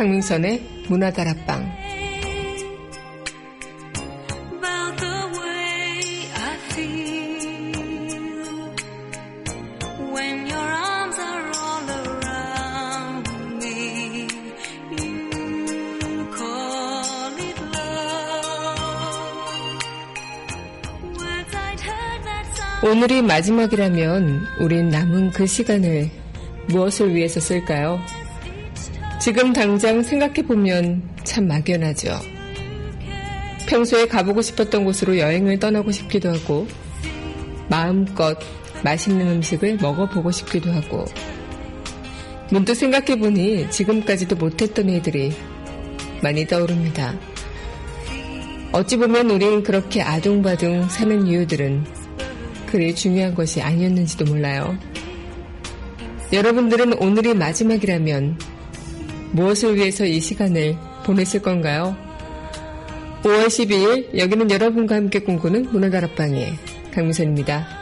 강민선의 문화다락방. 오늘이 마지막이라면 우린 남은 그 시간을 무엇을 위해서 쓸까요? 지금 당장 생각해보면 참 막연하죠. 평소에 가보고 싶었던 곳으로 여행을 떠나고 싶기도 하고, 마음껏 맛있는 음식을 먹어보고 싶기도 하고, 문득 생각해보니 지금까지도 못했던 일들이 많이 떠오릅니다. 어찌 보면 우린 그렇게 아둥바둥 사는 이유들은 그리 중요한 것이 아니었는지도 몰라요. 여러분들은 오늘이 마지막이라면 무엇을 위해서 이 시간을 보냈을 건가요? 5월 12일 여기는 여러분과 함께 꿈꾸는 문화다락방의 강미선입니다.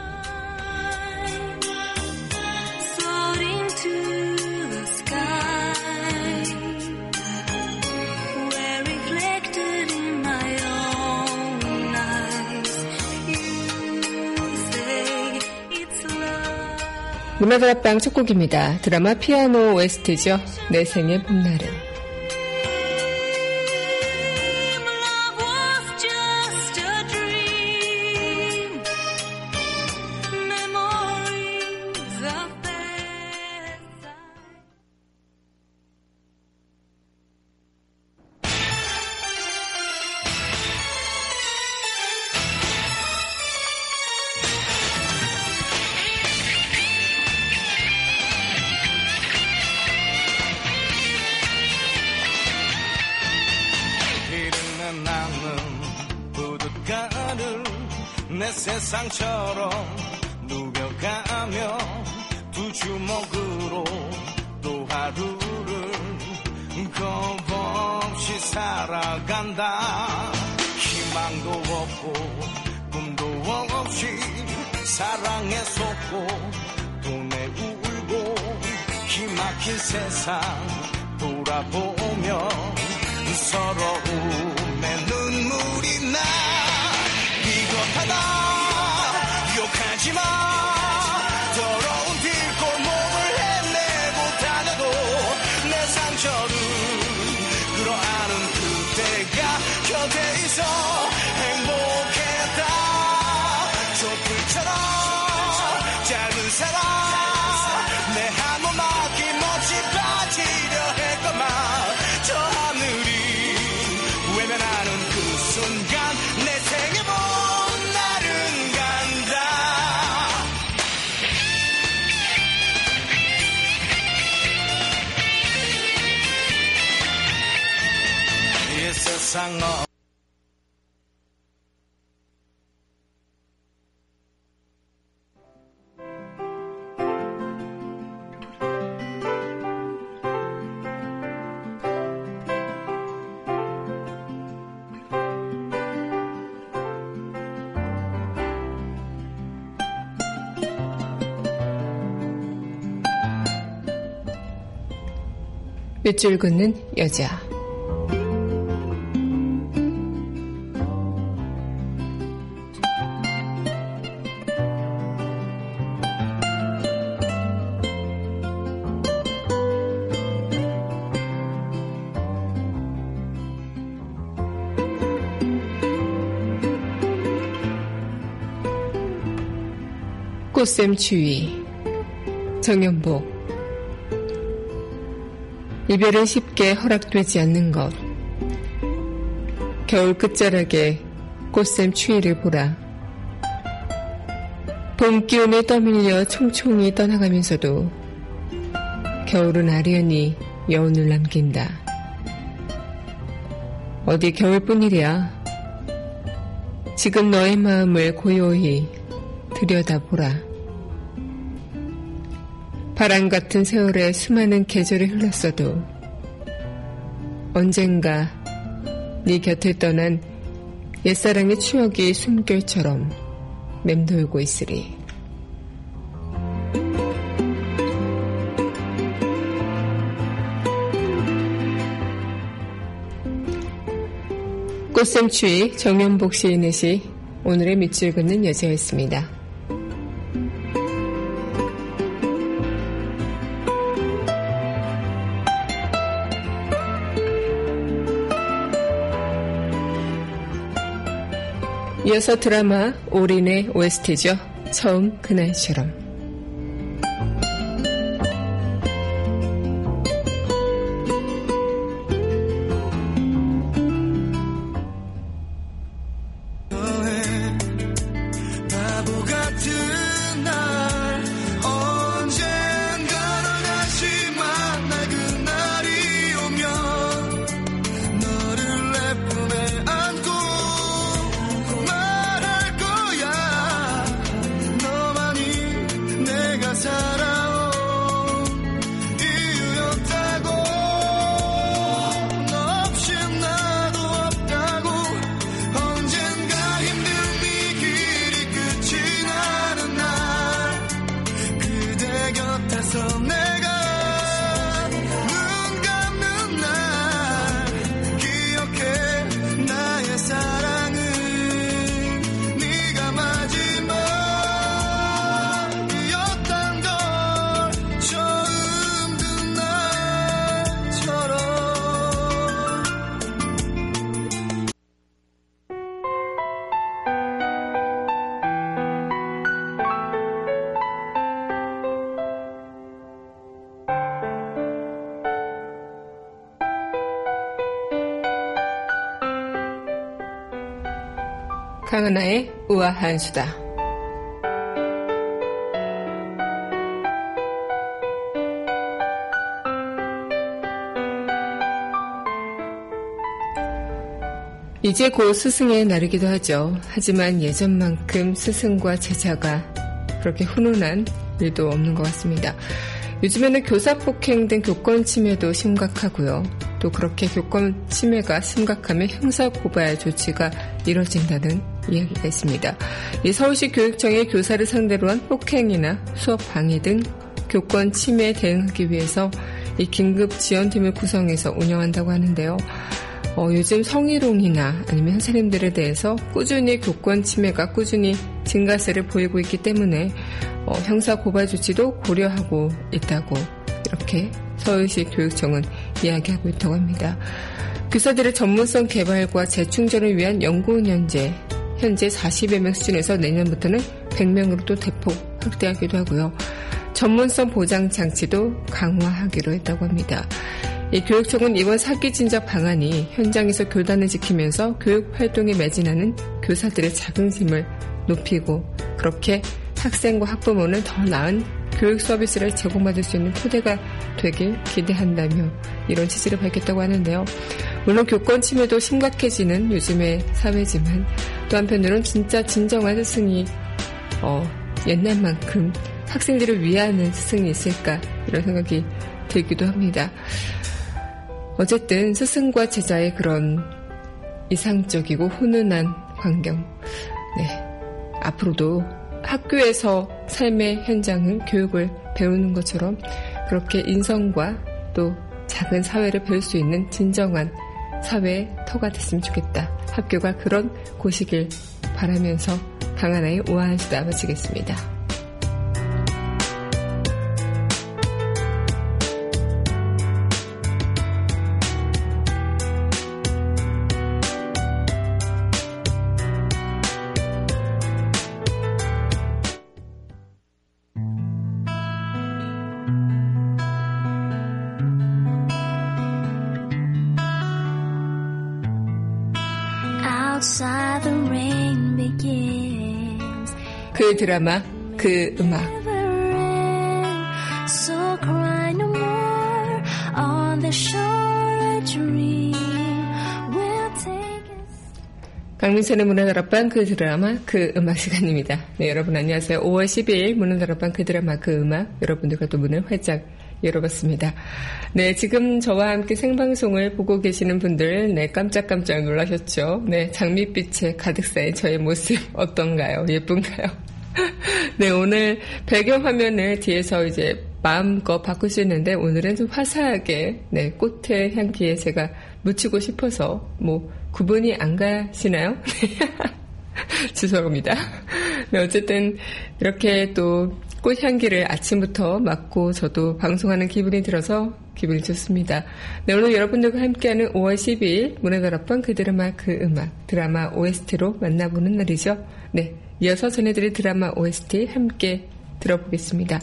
문화다락방 첫 곡입니다. 드라마 피아노 OST죠. 내 생의 봄날은. 세상처럼 누벼가며 두 주먹으로 또 하루를 겁없이 살아간다. 희망도 없고 꿈도 없이 사랑에 속고 돈에 울고 기막힌 세상 상어 밑줄 긋는 여자 꽃샘 추위 정연복 이별은 쉽게 허락되지 않는 것 겨울 끝자락에 꽃샘 추위를 보라 봄 기운에 떠밀려 총총히 떠나가면서도 겨울은 아련히 여운을 남긴다. 어디 겨울뿐이랴. 지금 너의 마음을 고요히 들여다보라. 바람 같은 세월에 수많은 계절이 흘렀어도 언젠가 네 곁을 떠난 옛사랑의 추억이 숨결처럼 맴돌고 있으리. 꽃샘추위 정연복 시인의 시 오늘의 밑줄 긋는 여자였습니다. 이어서 드라마 올인의 OST죠. 처음 그날처럼. 강은하의 우아한 수다. 이제 곧 스승의 날이기도 하죠. 하지만 예전만큼 스승과 제자가 그렇게 훈훈한 일도 없는 것 같습니다. 요즘에는 교사 폭행 등 교권 침해도 심각하고요. 또 그렇게 교권 침해가 심각하면 형사 고발 조치가 이뤄진다는 이야기가 있습니다. 이 서울시 교육청의 교사를 상대로 한 폭행이나 수업 방해 등 교권 침해에 대응하기 위해서 이 긴급 지원팀을 구성해서 운영한다고 하는데요. 어, 요즘 성희롱이나 아니면 선생님들에 대해서 꾸준히 교권 침해가 꾸준히 증가세를 보이고 있기 때문에 어, 형사 고발 조치도 고려하고 있다고 이렇게 서울시 교육청은 이야기하고 있다고 합니다. 교사들의 전문성 개발과 재충전을 위한 연구 운영제 현재 40여 명 수준에서 내년부터는 100명으로 또 대폭 확대하기도 하고요. 전문성 보장 장치도 강화하기로 했다고 합니다. 이 교육청은 이번 사기 진작 방안이 현장에서 교단을 지키면서 교육 활동에 매진하는 교사들의 자긍심을 높이고 그렇게 학생과 학부모는 더 나은 교육 서비스를 제공받을 수 있는 토대가 되길 기대한다며 이런 취지를 밝혔다고 하는데요. 물론 교권 침해도 심각해지는 요즘의 사회지만 또 한편으로는 진짜 진정한 스승이 어, 옛날만큼 학생들을 위하는 스승이 있을까 이런 생각이 들기도 합니다. 어쨌든 스승과 제자의 그런 이상적이고 훈훈한 환경, 네. 앞으로도 학교에서 삶의 현장을 교육을 배우는 것처럼 그렇게 인성과 또 작은 사회를 배울 수 있는 진정한 사회의 터가 됐으면 좋겠다. 학교가 그런 곳이길 바라면서 강하나의 우아한 수다 마치겠습니다. 드라마, 그 음악. 강민선의 문화다락방 그 드라마 그 음악 시간입니다. 네, 여러분 안녕하세요. 5월 12일 문화다락방 그 드라마 그 음악 여러분들과 또 문을 활짝 열어봤습니다. 네, 지금 저와 함께 생방송을 보고 계시는 분들, 네, 깜짝깜짝 놀라셨죠? 네, 장밋빛에 가득 쌓인 저의 모습 어떤가요? 예쁜가요? 네, 오늘 배경 화면을 뒤에서 이제 마음껏 바꿀 수 있는데 오늘은 좀 화사하게 네, 꽃의 향기에 제가 묻히고 싶어서 뭐 구분이 안 가시나요? 죄송합니다. 네, 어쨌든 이렇게 또 꽃향기를 아침부터 맡고 저도 방송하는 기분이 들어서 기분이 좋습니다. 네, 오늘 여러분들과 함께하는 5월 12일 문화다락방 그 드라마 그 음악 드라마 OST로 만나보는 날이죠. 네, 이어서 전해드릴 드라마 OST 함께 들어보겠습니다.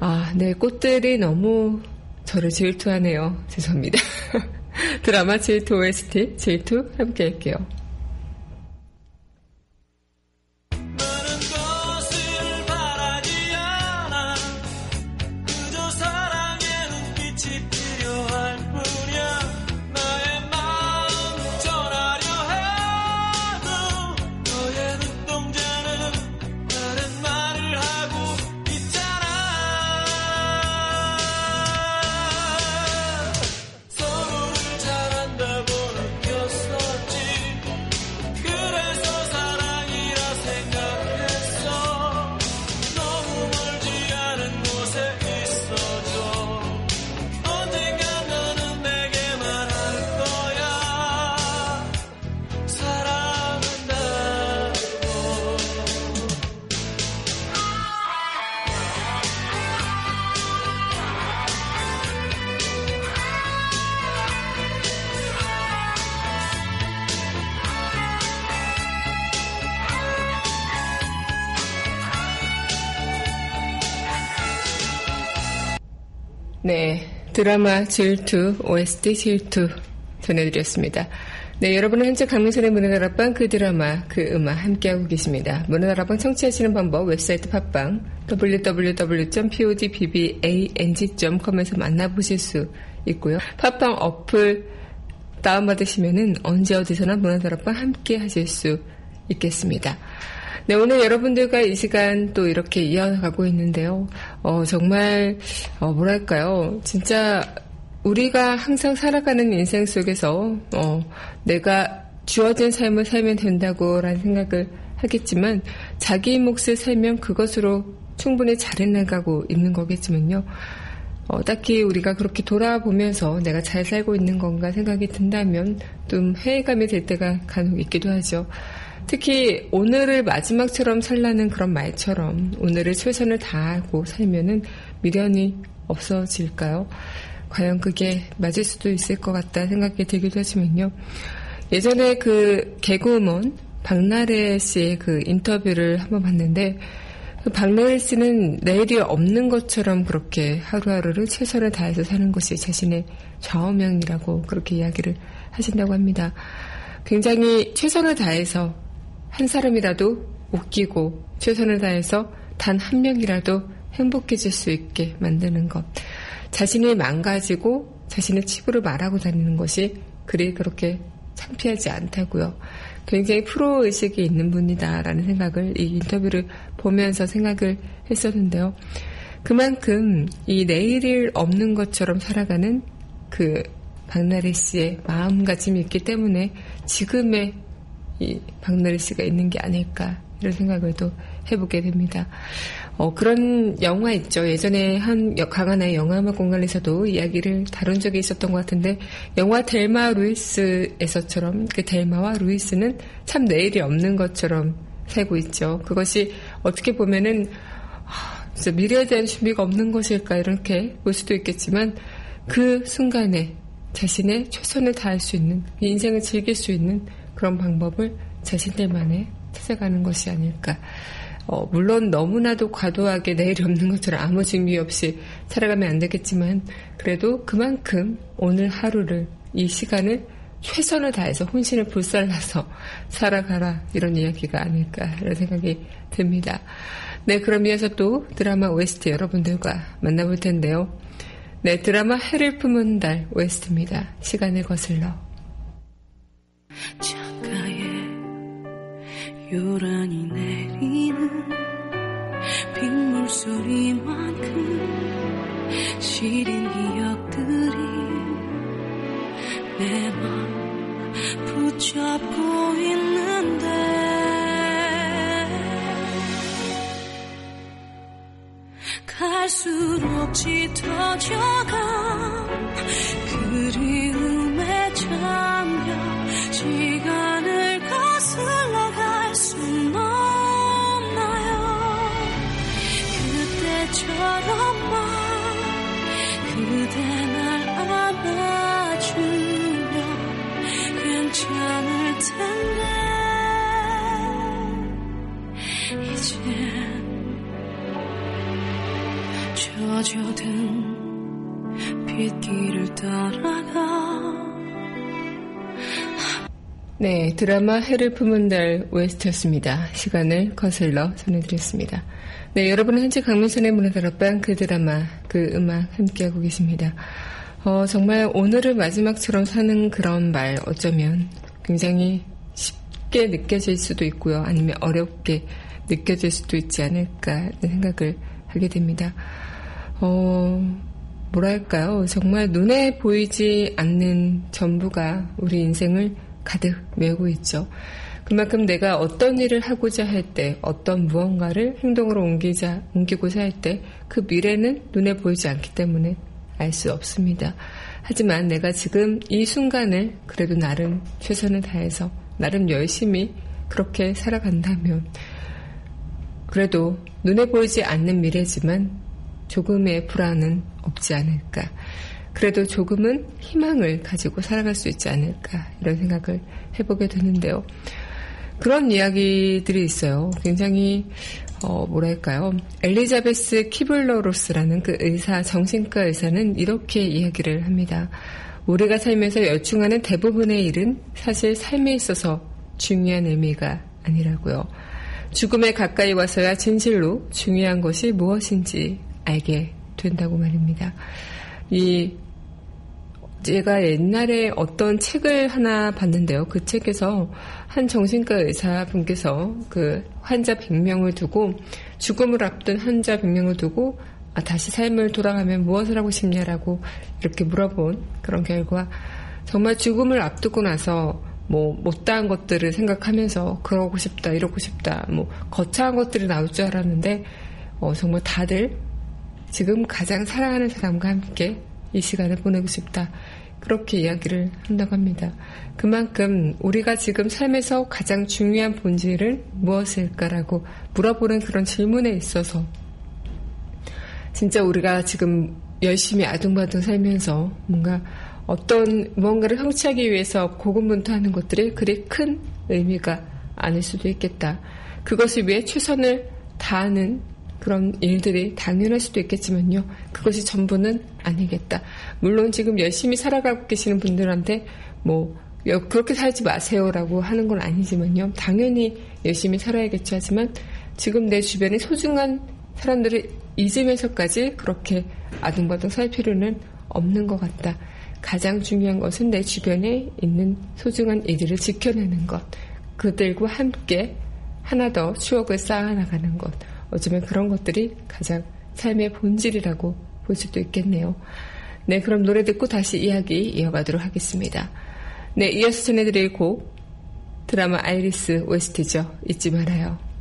아, 네, 꽃들이 너무 저를 질투하네요. 죄송합니다. 드라마 질투 OST 질투 함께 할게요. 드라마 질투, OST 질투 전해드렸습니다. 네, 여러분은 현재 강민선의 문화다락방 그 드라마, 그 음악 함께하고 계십니다. 문화다락방 청취하시는 방법 웹사이트 팟빵 www.podbbang.com에서 만나보실 수 있고요. 팟빵 어플 다운받으시면은 언제 어디서나 문화다락방 함께 하실 수 있겠습니다. 네, 오늘 여러분들과 이 시간 또 이렇게 이어가고 있는데요. 어, 정말, 어, 뭐랄까요. 진짜 우리가 항상 살아가는 인생 속에서, 어, 내가 주어진 삶을 살면 된다고라는 생각을 하겠지만, 자기 몫을 살면 그것으로 충분히 잘 해나가고 있는 거겠지만요. 어, 딱히 우리가 그렇게 돌아보면서 내가 잘 살고 있는 건가 생각이 든다면 좀 회의감이 될 때가 간혹 있기도 하죠. 특히 오늘을 마지막처럼 살라는 그런 말처럼 오늘을 최선을 다하고 살면은 미련이 없어질까요? 과연 그게 맞을 수도 있을 것 같다 생각이 들기도 하지만요. 예전에 그 개그우먼 박나래 씨의 그 인터뷰를 한번 봤는데 그 박나래 씨는 내일이 없는 것처럼 그렇게 하루하루를 최선을 다해서 사는 것이 자신의 좌우명이라고 그렇게 이야기를 하신다고 합니다. 굉장히 최선을 다해서 한 사람이라도 웃기고 최선을 다해서 단 한 명이라도 행복해질 수 있게 만드는 것. 자신이 망가지고 자신의 치부를 말하고 다니는 것이 그리 그렇게 창피하지 않다고요. 굉장히 프로 의식이 있는 분이다라는 생각을 이 인터뷰를 보면서 생각을 했었는데요. 그만큼 이 내일일 없는 것처럼 살아가는 그 박나래 씨의 마음가짐이 있기 때문에 지금의 이 박나래 씨가 있는 게 아닐까 이런 생각을 또 해보게 됩니다. 어, 그런 영화 있죠. 예전에 한 강하나의 영화음악 공간에서도 이야기를 다룬 적이 있었던 것 같은데 영화 델마 루이스에서처럼 그 델마와 루이스는 참 내일이 없는 것처럼 살고 있죠. 그것이 어떻게 보면은 아, 진짜 미래에 대한 준비가 없는 것일까 이렇게 볼 수도 있겠지만 그 순간에 자신의 최선을 다할 수 있는 인생을 즐길 수 있는 그런 방법을 자신들만의 찾아가는 것이 아닐까. 어, 물론 너무나도 과도하게 내일이 없는 것처럼 아무 준비 없이 살아가면 안 되겠지만 그래도 그만큼 오늘 하루를 이 시간을 최선을 다해서 혼신을 불살라서 살아가라 이런 이야기가 아닐까 이런 생각이 듭니다. 네 그럼 이어서 또 드라마 OST 여러분들과 만나볼 텐데요. 네 드라마 해를 품은 달 OST입니다. 시간을 거슬러 창가에 요란히 내리는 빗물 소리만큼 시린 기억들이 내 맘 붙잡고 있는데 갈수록 터져가 네, 드라마 해를 품은 달 OST였습니다. 시간을 거슬러 전해드렸습니다. 네, 여러분은 현재 강민선의 문화 다락방 그 드라마, 그 음악 함께하고 계십니다. 어, 정말 오늘을 마지막처럼 사는 그런 말 어쩌면 굉장히 쉽게 느껴질 수도 있고요. 아니면 어렵게 느껴질 수도 있지 않을까 생각을 하게 됩니다. 어, 뭐랄까요. 정말 눈에 보이지 않는 전부가 우리 인생을 가득 메우고 있죠. 그만큼 내가 어떤 일을 하고자 할 때, 어떤 무언가를 행동으로 옮기자, 옮기고자 할 때, 그 미래는 눈에 보이지 않기 때문에 알 수 없습니다. 하지만 내가 지금 이 순간을 그래도 나름 최선을 다해서, 나름 열심히 그렇게 살아간다면, 그래도 눈에 보이지 않는 미래지만 조금의 불안은 없지 않을까. 그래도 조금은 희망을 가지고 살아갈 수 있지 않을까. 이런 생각을 해보게 되는데요. 그런 이야기들이 있어요. 굉장히, 어, 뭐랄까요. 엘리자베스 키블러로스라는 그 의사, 정신과 의사는 이렇게 이야기를 합니다. 우리가 살면서 열중하는 대부분의 일은 사실 삶에 있어서 중요한 의미가 아니라고요. 죽음에 가까이 와서야 진실로 중요한 것이 무엇인지 알게 된다고 말입니다. 이 제가 옛날에 어떤 책을 하나 봤는데요. 그 책에서 한 정신과 의사분께서 그 환자 100명을 두고 죽음을 앞둔 환자 100명을 두고 아, 다시 삶을 돌아가면 무엇을 하고 싶냐라고 이렇게 물어본 그런 결과 정말 죽음을 앞두고 나서 뭐 못다한 것들을 생각하면서 그러고 싶다 이러고 싶다 뭐 거창한 것들이 나올 줄 알았는데 어, 정말 다들 지금 가장 사랑하는 사람과 함께 이 시간을 보내고 싶다. 그렇게 이야기를 한다고 합니다. 그만큼 우리가 지금 삶에서 가장 중요한 본질은 무엇일까라고 물어보는 그런 질문에 있어서 진짜 우리가 지금 열심히 아둥바둥 살면서 뭔가 어떤 무언가를 성취하기 위해서 고군분투하는 것들이 그리 큰 의미가 아닐 수도 있겠다. 그것을 위해 최선을 다하는 그런 일들이 당연할 수도 있겠지만요. 그것이 전부는 아니겠다. 물론 지금 열심히 살아가고 계시는 분들한테 뭐 그렇게 살지 마세요라고 하는 건 아니지만요. 당연히 열심히 살아야겠죠. 하지만 지금 내 주변에 소중한 사람들을 잊으면서까지 그렇게 아둥바둥 살 필요는 없는 것 같다. 가장 중요한 것은 내 주변에 있는 소중한 이들을 지켜내는 것. 그들과 함께 하나 더 추억을 쌓아나가는 것. 어쩌면 그런 것들이 가장 삶의 본질이라고 볼 수도 있겠네요. 네, 그럼 노래 듣고 다시 이야기 이어가도록 하겠습니다. 네, 이어서 전해드릴 곡 드라마 아이리스 OST죠. 잊지 말아요.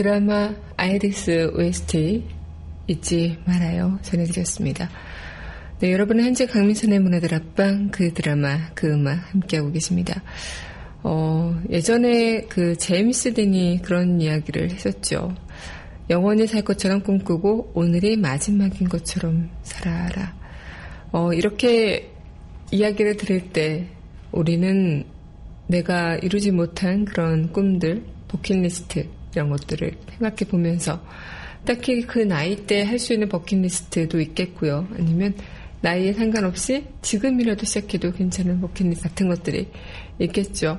드라마 아이리스 OST 잊지 말아요. 전해드렸습니다. 네, 여러분은 현재 강민선의 문화들 앞방 그 드라마 그 음악 함께하고 계십니다. 어, 예전에 그 제임스 딘이 그런 이야기를 했었죠. 영원히 살 것처럼 꿈꾸고 오늘이 마지막인 것처럼 살아라. 어, 이렇게 이야기를 들을 때 우리는 내가 이루지 못한 그런 꿈들, 버킷리스트 이런 것들을 생각해 보면서 딱히 그 나이 때 할 수 있는 버킷리스트도 있겠고요. 아니면 나이에 상관없이 지금이라도 시작해도 괜찮은 버킷리스트 같은 것들이 있겠죠.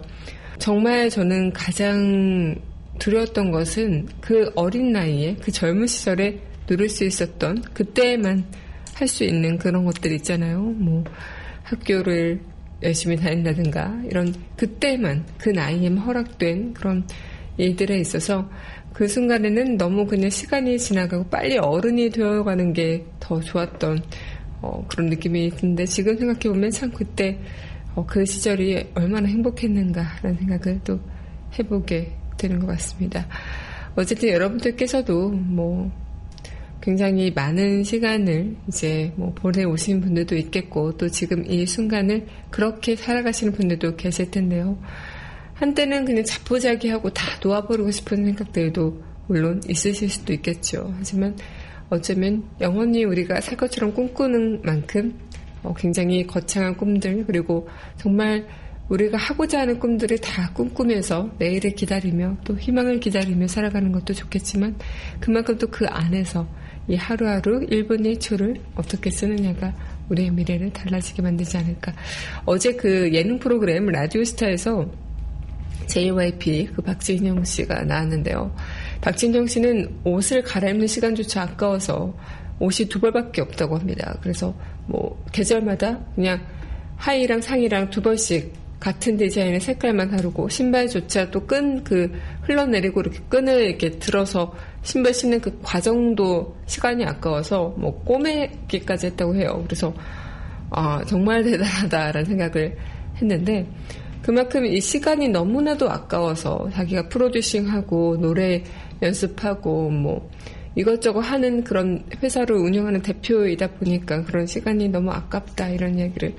정말 저는 가장 두려웠던 것은 그 어린 나이에 그 젊은 시절에 누릴 수 있었던 그때만 할 수 있는 그런 것들 있잖아요. 뭐 학교를 열심히 다닌다든가 이런 그때만 그 나이에만 허락된 그런 일들에 있어서 그 순간에는 너무 그냥 시간이 지나가고 빨리 어른이 되어가는 게 더 좋았던 어, 그런 느낌이 드는데 지금 생각해보면 참 그때 어, 그 시절이 얼마나 행복했는가라는 생각을 또 해보게 되는 것 같습니다. 어쨌든 여러분들께서도 뭐 굉장히 많은 시간을 이제 뭐 보내오신 분들도 있겠고 또 지금 이 순간을 그렇게 살아가시는 분들도 계실 텐데요. 한때는 그냥 자포자기하고 다 놓아버리고 싶은 생각들도 물론 있으실 수도 있겠죠. 하지만 어쩌면 영원히 우리가 살 것처럼 꿈꾸는 만큼 어, 굉장히 거창한 꿈들 그리고 정말 우리가 하고자 하는 꿈들을 다 꿈꾸면서 내일을 기다리며 또 희망을 기다리며 살아가는 것도 좋겠지만 그만큼 또 그 안에서 이 하루하루 1분 1초를 어떻게 쓰느냐가 우리의 미래를 달라지게 만들지 않을까. 어제 그 예능 프로그램 라디오스타에서 JYP 그 박진영 씨가 나왔는데요. 박진영 씨는 옷을 갈아입는 시간조차 아까워서 옷이 두 벌밖에 없다고 합니다. 그래서 뭐 계절마다 그냥 하의랑 상의랑 두 벌씩 같은 디자인의 색깔만 다르고 신발조차 또 끈 그 흘러내리고 이렇게 끈을 이렇게 들어서 신발 신는 그 과정도 시간이 아까워서 뭐 꼬매기까지 했다고 해요. 그래서 아 정말 대단하다라는 생각을 했는데 그만큼 이 시간이 너무나도 아까워서 자기가 프로듀싱하고 노래 연습하고 뭐 이것저것 하는 그런 회사를 운영하는 대표이다 보니까 그런 시간이 너무 아깝다 이런 이야기를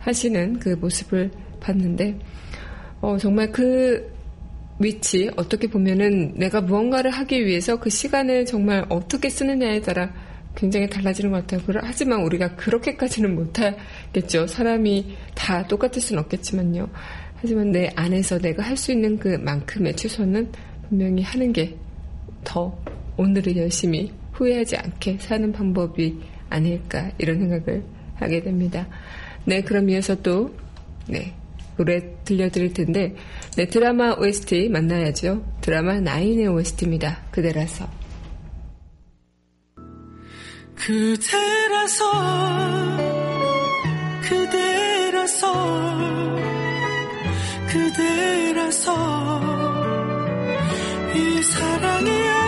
하시는 그 모습을 봤는데 어, 정말 그 위치 어떻게 보면은 내가 무언가를 하기 위해서 그 시간을 정말 어떻게 쓰느냐에 따라 굉장히 달라지는 것 같아요. 하지만 우리가 그렇게까지는 못하겠죠. 사람이 다 똑같을 수는 없겠지만요. 하지만 내 안에서 내가 할 수 있는 그 만큼의 최선은 분명히 하는 게 더 오늘을 열심히 후회하지 않게 사는 방법이 아닐까 이런 생각을 하게 됩니다. 네, 그럼 이어서 또 네, 노래 들려드릴 텐데 네, 드라마 OST 만나야죠. 드라마 나인의 OST입니다. 그대라서. 그대라서 그대라서 그대라서 이 사랑이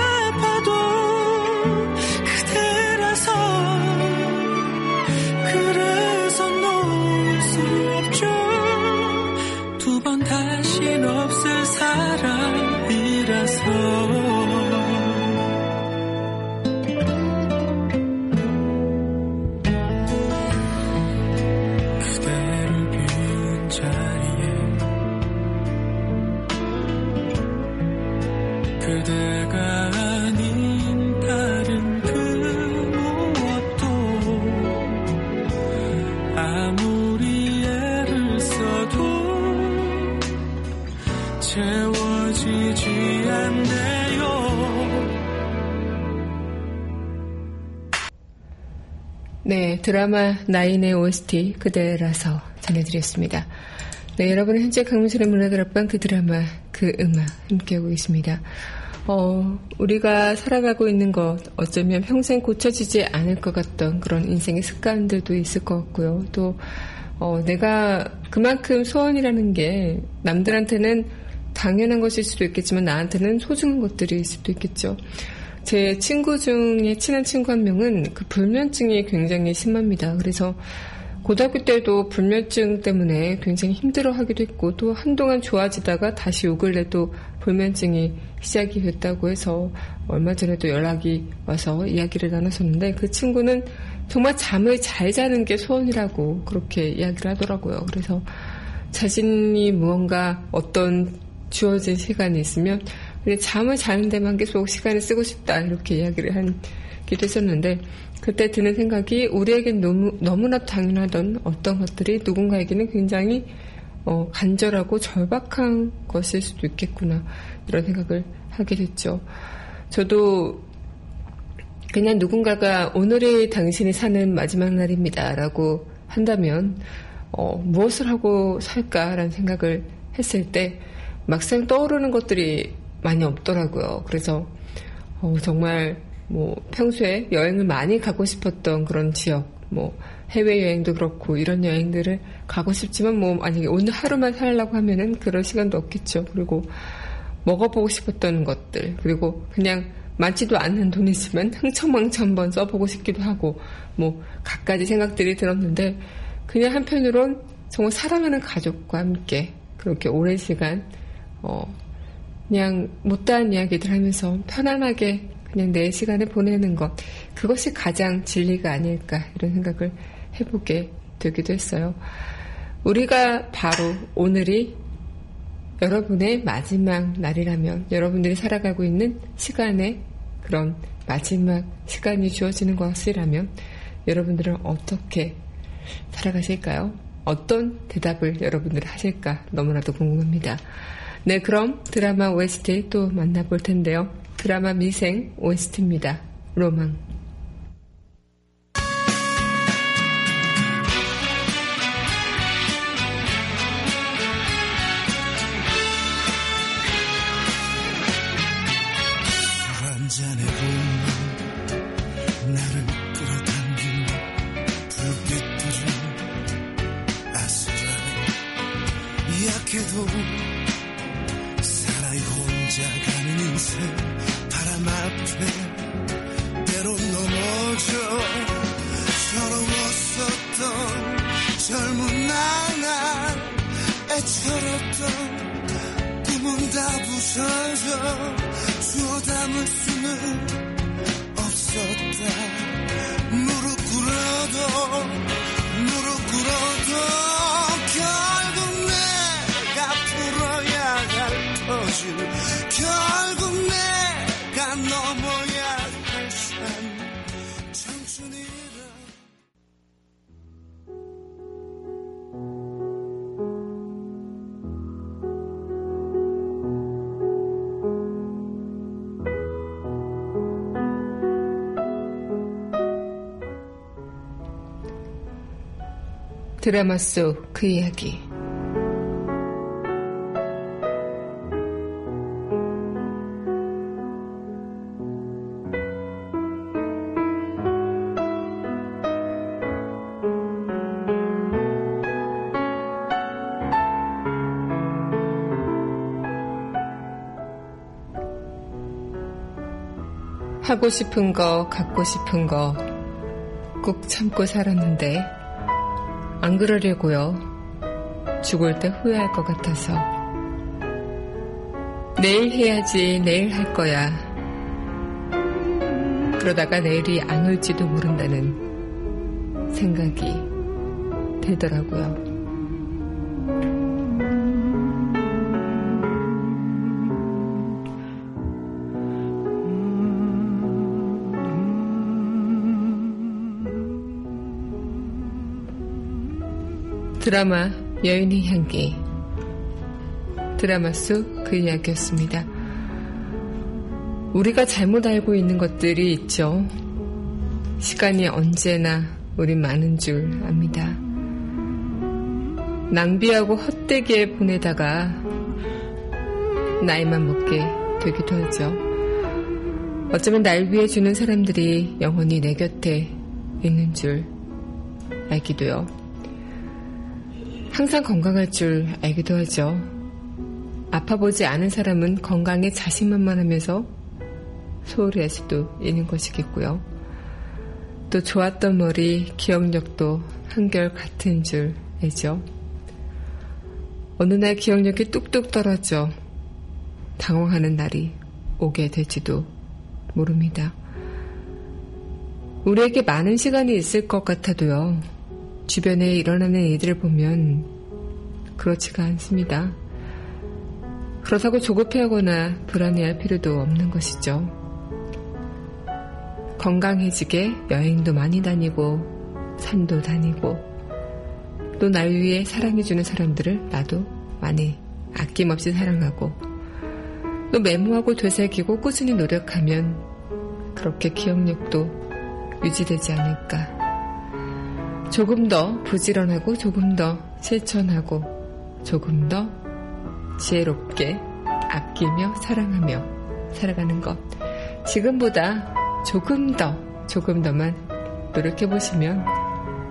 드라마 나인의 OST 그대라서 전해드렸습니다. 네, 여러분은 현재 강민철의 문화다락방 그 드라마 그 음악 함께하고 있습니다. 어, 우리가 살아가고 있는 것 어쩌면 평생 고쳐지지 않을 것 같던 그런 인생의 습관들도 있을 것 같고요. 또 어, 내가 그만큼 소원이라는 게 남들한테는 당연한 것일 수도 있겠지만 나한테는 소중한 것들일 수도 있겠죠. 제 친구 중에 친한 친구 한 명은 그 불면증이 굉장히 심합니다. 그래서 고등학교 때도 불면증 때문에 굉장히 힘들어 하기도 했고 또 한동안 좋아지다가 다시 요 근래 또 불면증이 시작이 됐다고 해서 얼마 전에도 연락이 와서 이야기를 나눴었는데 그 친구는 정말 잠을 잘 자는 게 소원이라고 그렇게 이야기를 하더라고요. 그래서 자신이 무언가 어떤 주어진 시간이 있으면 근데 잠을 자는 데만 계속 시간을 쓰고 싶다 이렇게 이야기를 한 기도 했었는데 그때 드는 생각이 우리에겐 너무 너무나 당연하던 어떤 것들이 누군가에게는 굉장히 어, 간절하고 절박한 것일 수도 있겠구나 이런 생각을 하게 됐죠. 저도 그냥 누군가가 오늘이 당신이 사는 마지막 날입니다라고 한다면 어, 무엇을 하고 살까라는 생각을 했을 때 막상 떠오르는 것들이 많이 없더라고요. 그래서 어, 정말 뭐 평소에 여행을 많이 가고 싶었던 그런 지역, 뭐 해외 여행도 그렇고 이런 여행들을 가고 싶지만 뭐 만약에 오늘 하루만 살려고 하면은 그럴 시간도 없겠죠. 그리고 먹어보고 싶었던 것들 그리고 그냥 많지도 않는 돈이지만 흥청망청 한번 써보고 싶기도 하고 뭐 갖가지 생각들이 들었는데 그냥 한편으론 정말 사랑하는 가족과 함께 그렇게 오랜 시간 어 그냥 못다한 이야기들 하면서 편안하게 그냥 내 시간을 보내는 것 그것이 가장 진리가 아닐까 이런 생각을 해보게 되기도 했어요. 우리가 바로 오늘이 여러분의 마지막 날이라면 여러분들이 살아가고 있는 시간의 그런 마지막 시간이 주어지는 것이라면 여러분들은 어떻게 살아가실까요? 어떤 대답을 여러분들이 하실까 너무나도 궁금합니다. 네, 그럼 드라마 OST 또 만나볼 텐데요. 드라마 미생 OST입니다. 로망. 애처롭던 꿈은 다 부서져 주워 담을 수는 없었다. 무릎 꿇어도 무릎 꿇어도 결국 내가 풀어야 할 터질 결국 내가 넘어야 드라마 속 그 이야기. 하고 싶은 거, 갖고 싶은 거, 꾹 참고 살았는데, 안 그러려고요. 죽을 때 후회할 것 같아서. 내일 해야지, 내일 할 거야. 그러다가 내일이 안 올지도 모른다는 생각이 들더라고요. 드라마 여인의 향기 드라마 속 그 이야기였습니다. 우리가 잘못 알고 있는 것들이 있죠. 시간이 언제나 우리 많은 줄 압니다. 낭비하고 헛되게 보내다가 나이만 먹게 되기도 하죠. 어쩌면 날 위해 주는 사람들이 영원히 내 곁에 있는 줄 알기도요. 항상 건강할 줄 알기도 하죠. 아파보지 않은 사람은 건강에 자신만만하면서 소홀히 할 수도 있는 것이겠고요. 또 좋았던 머리, 기억력도 한결 같은 줄 알죠. 어느 날 기억력이 뚝뚝 떨어져 당황하는 날이 오게 될지도 모릅니다. 우리에게 많은 시간이 있을 것 같아도요. 주변에 일어나는 일들을 보면 그렇지가 않습니다. 그렇다고 조급해하거나 불안해할 필요도 없는 것이죠. 건강해지게 여행도 많이 다니고 산도 다니고 또 날 위해 사랑해주는 사람들을 나도 많이 아낌없이 사랑하고 또 메모하고 되새기고 꾸준히 노력하면 그렇게 기억력도 유지되지 않을까. 조금 더 부지런하고 조금 더 실천하고 조금 더 지혜롭게 아끼며 사랑하며 살아가는 것. 지금보다 조금 더, 조금 더만 노력해보시면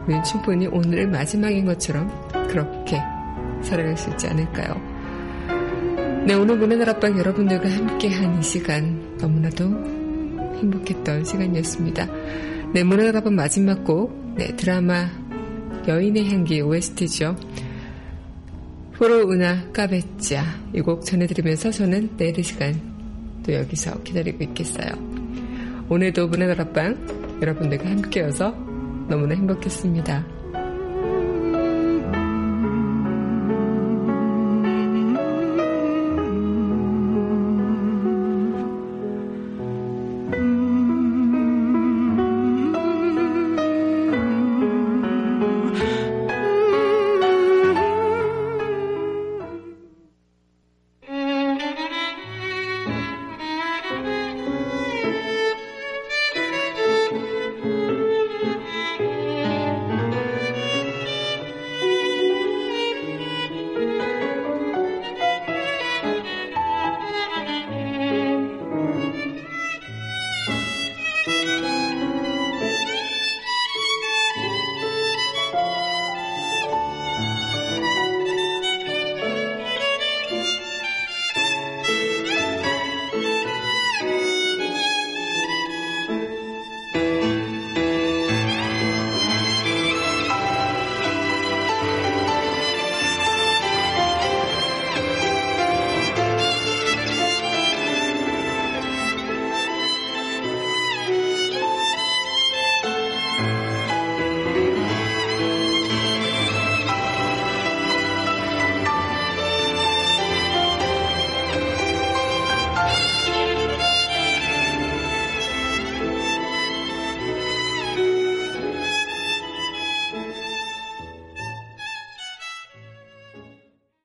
우리는 충분히 오늘 마지막인 것처럼 그렇게 살아갈 수 있지 않을까요? 네, 오늘 문화날 앞방 여러분들과 함께한 이 시간 너무나도 행복했던 시간이었습니다. 네, 문화날 앞방 마지막 곡, 네, 드라마 여인의 향기 OST죠. 포로 우나 까베짜 이곡 전해드리면서 저는 내일 이 시간 또 여기서 기다리고 있겠어요. 오늘도 문화날 앞방 여러분들과 함께여서 너무나 행복했습니다.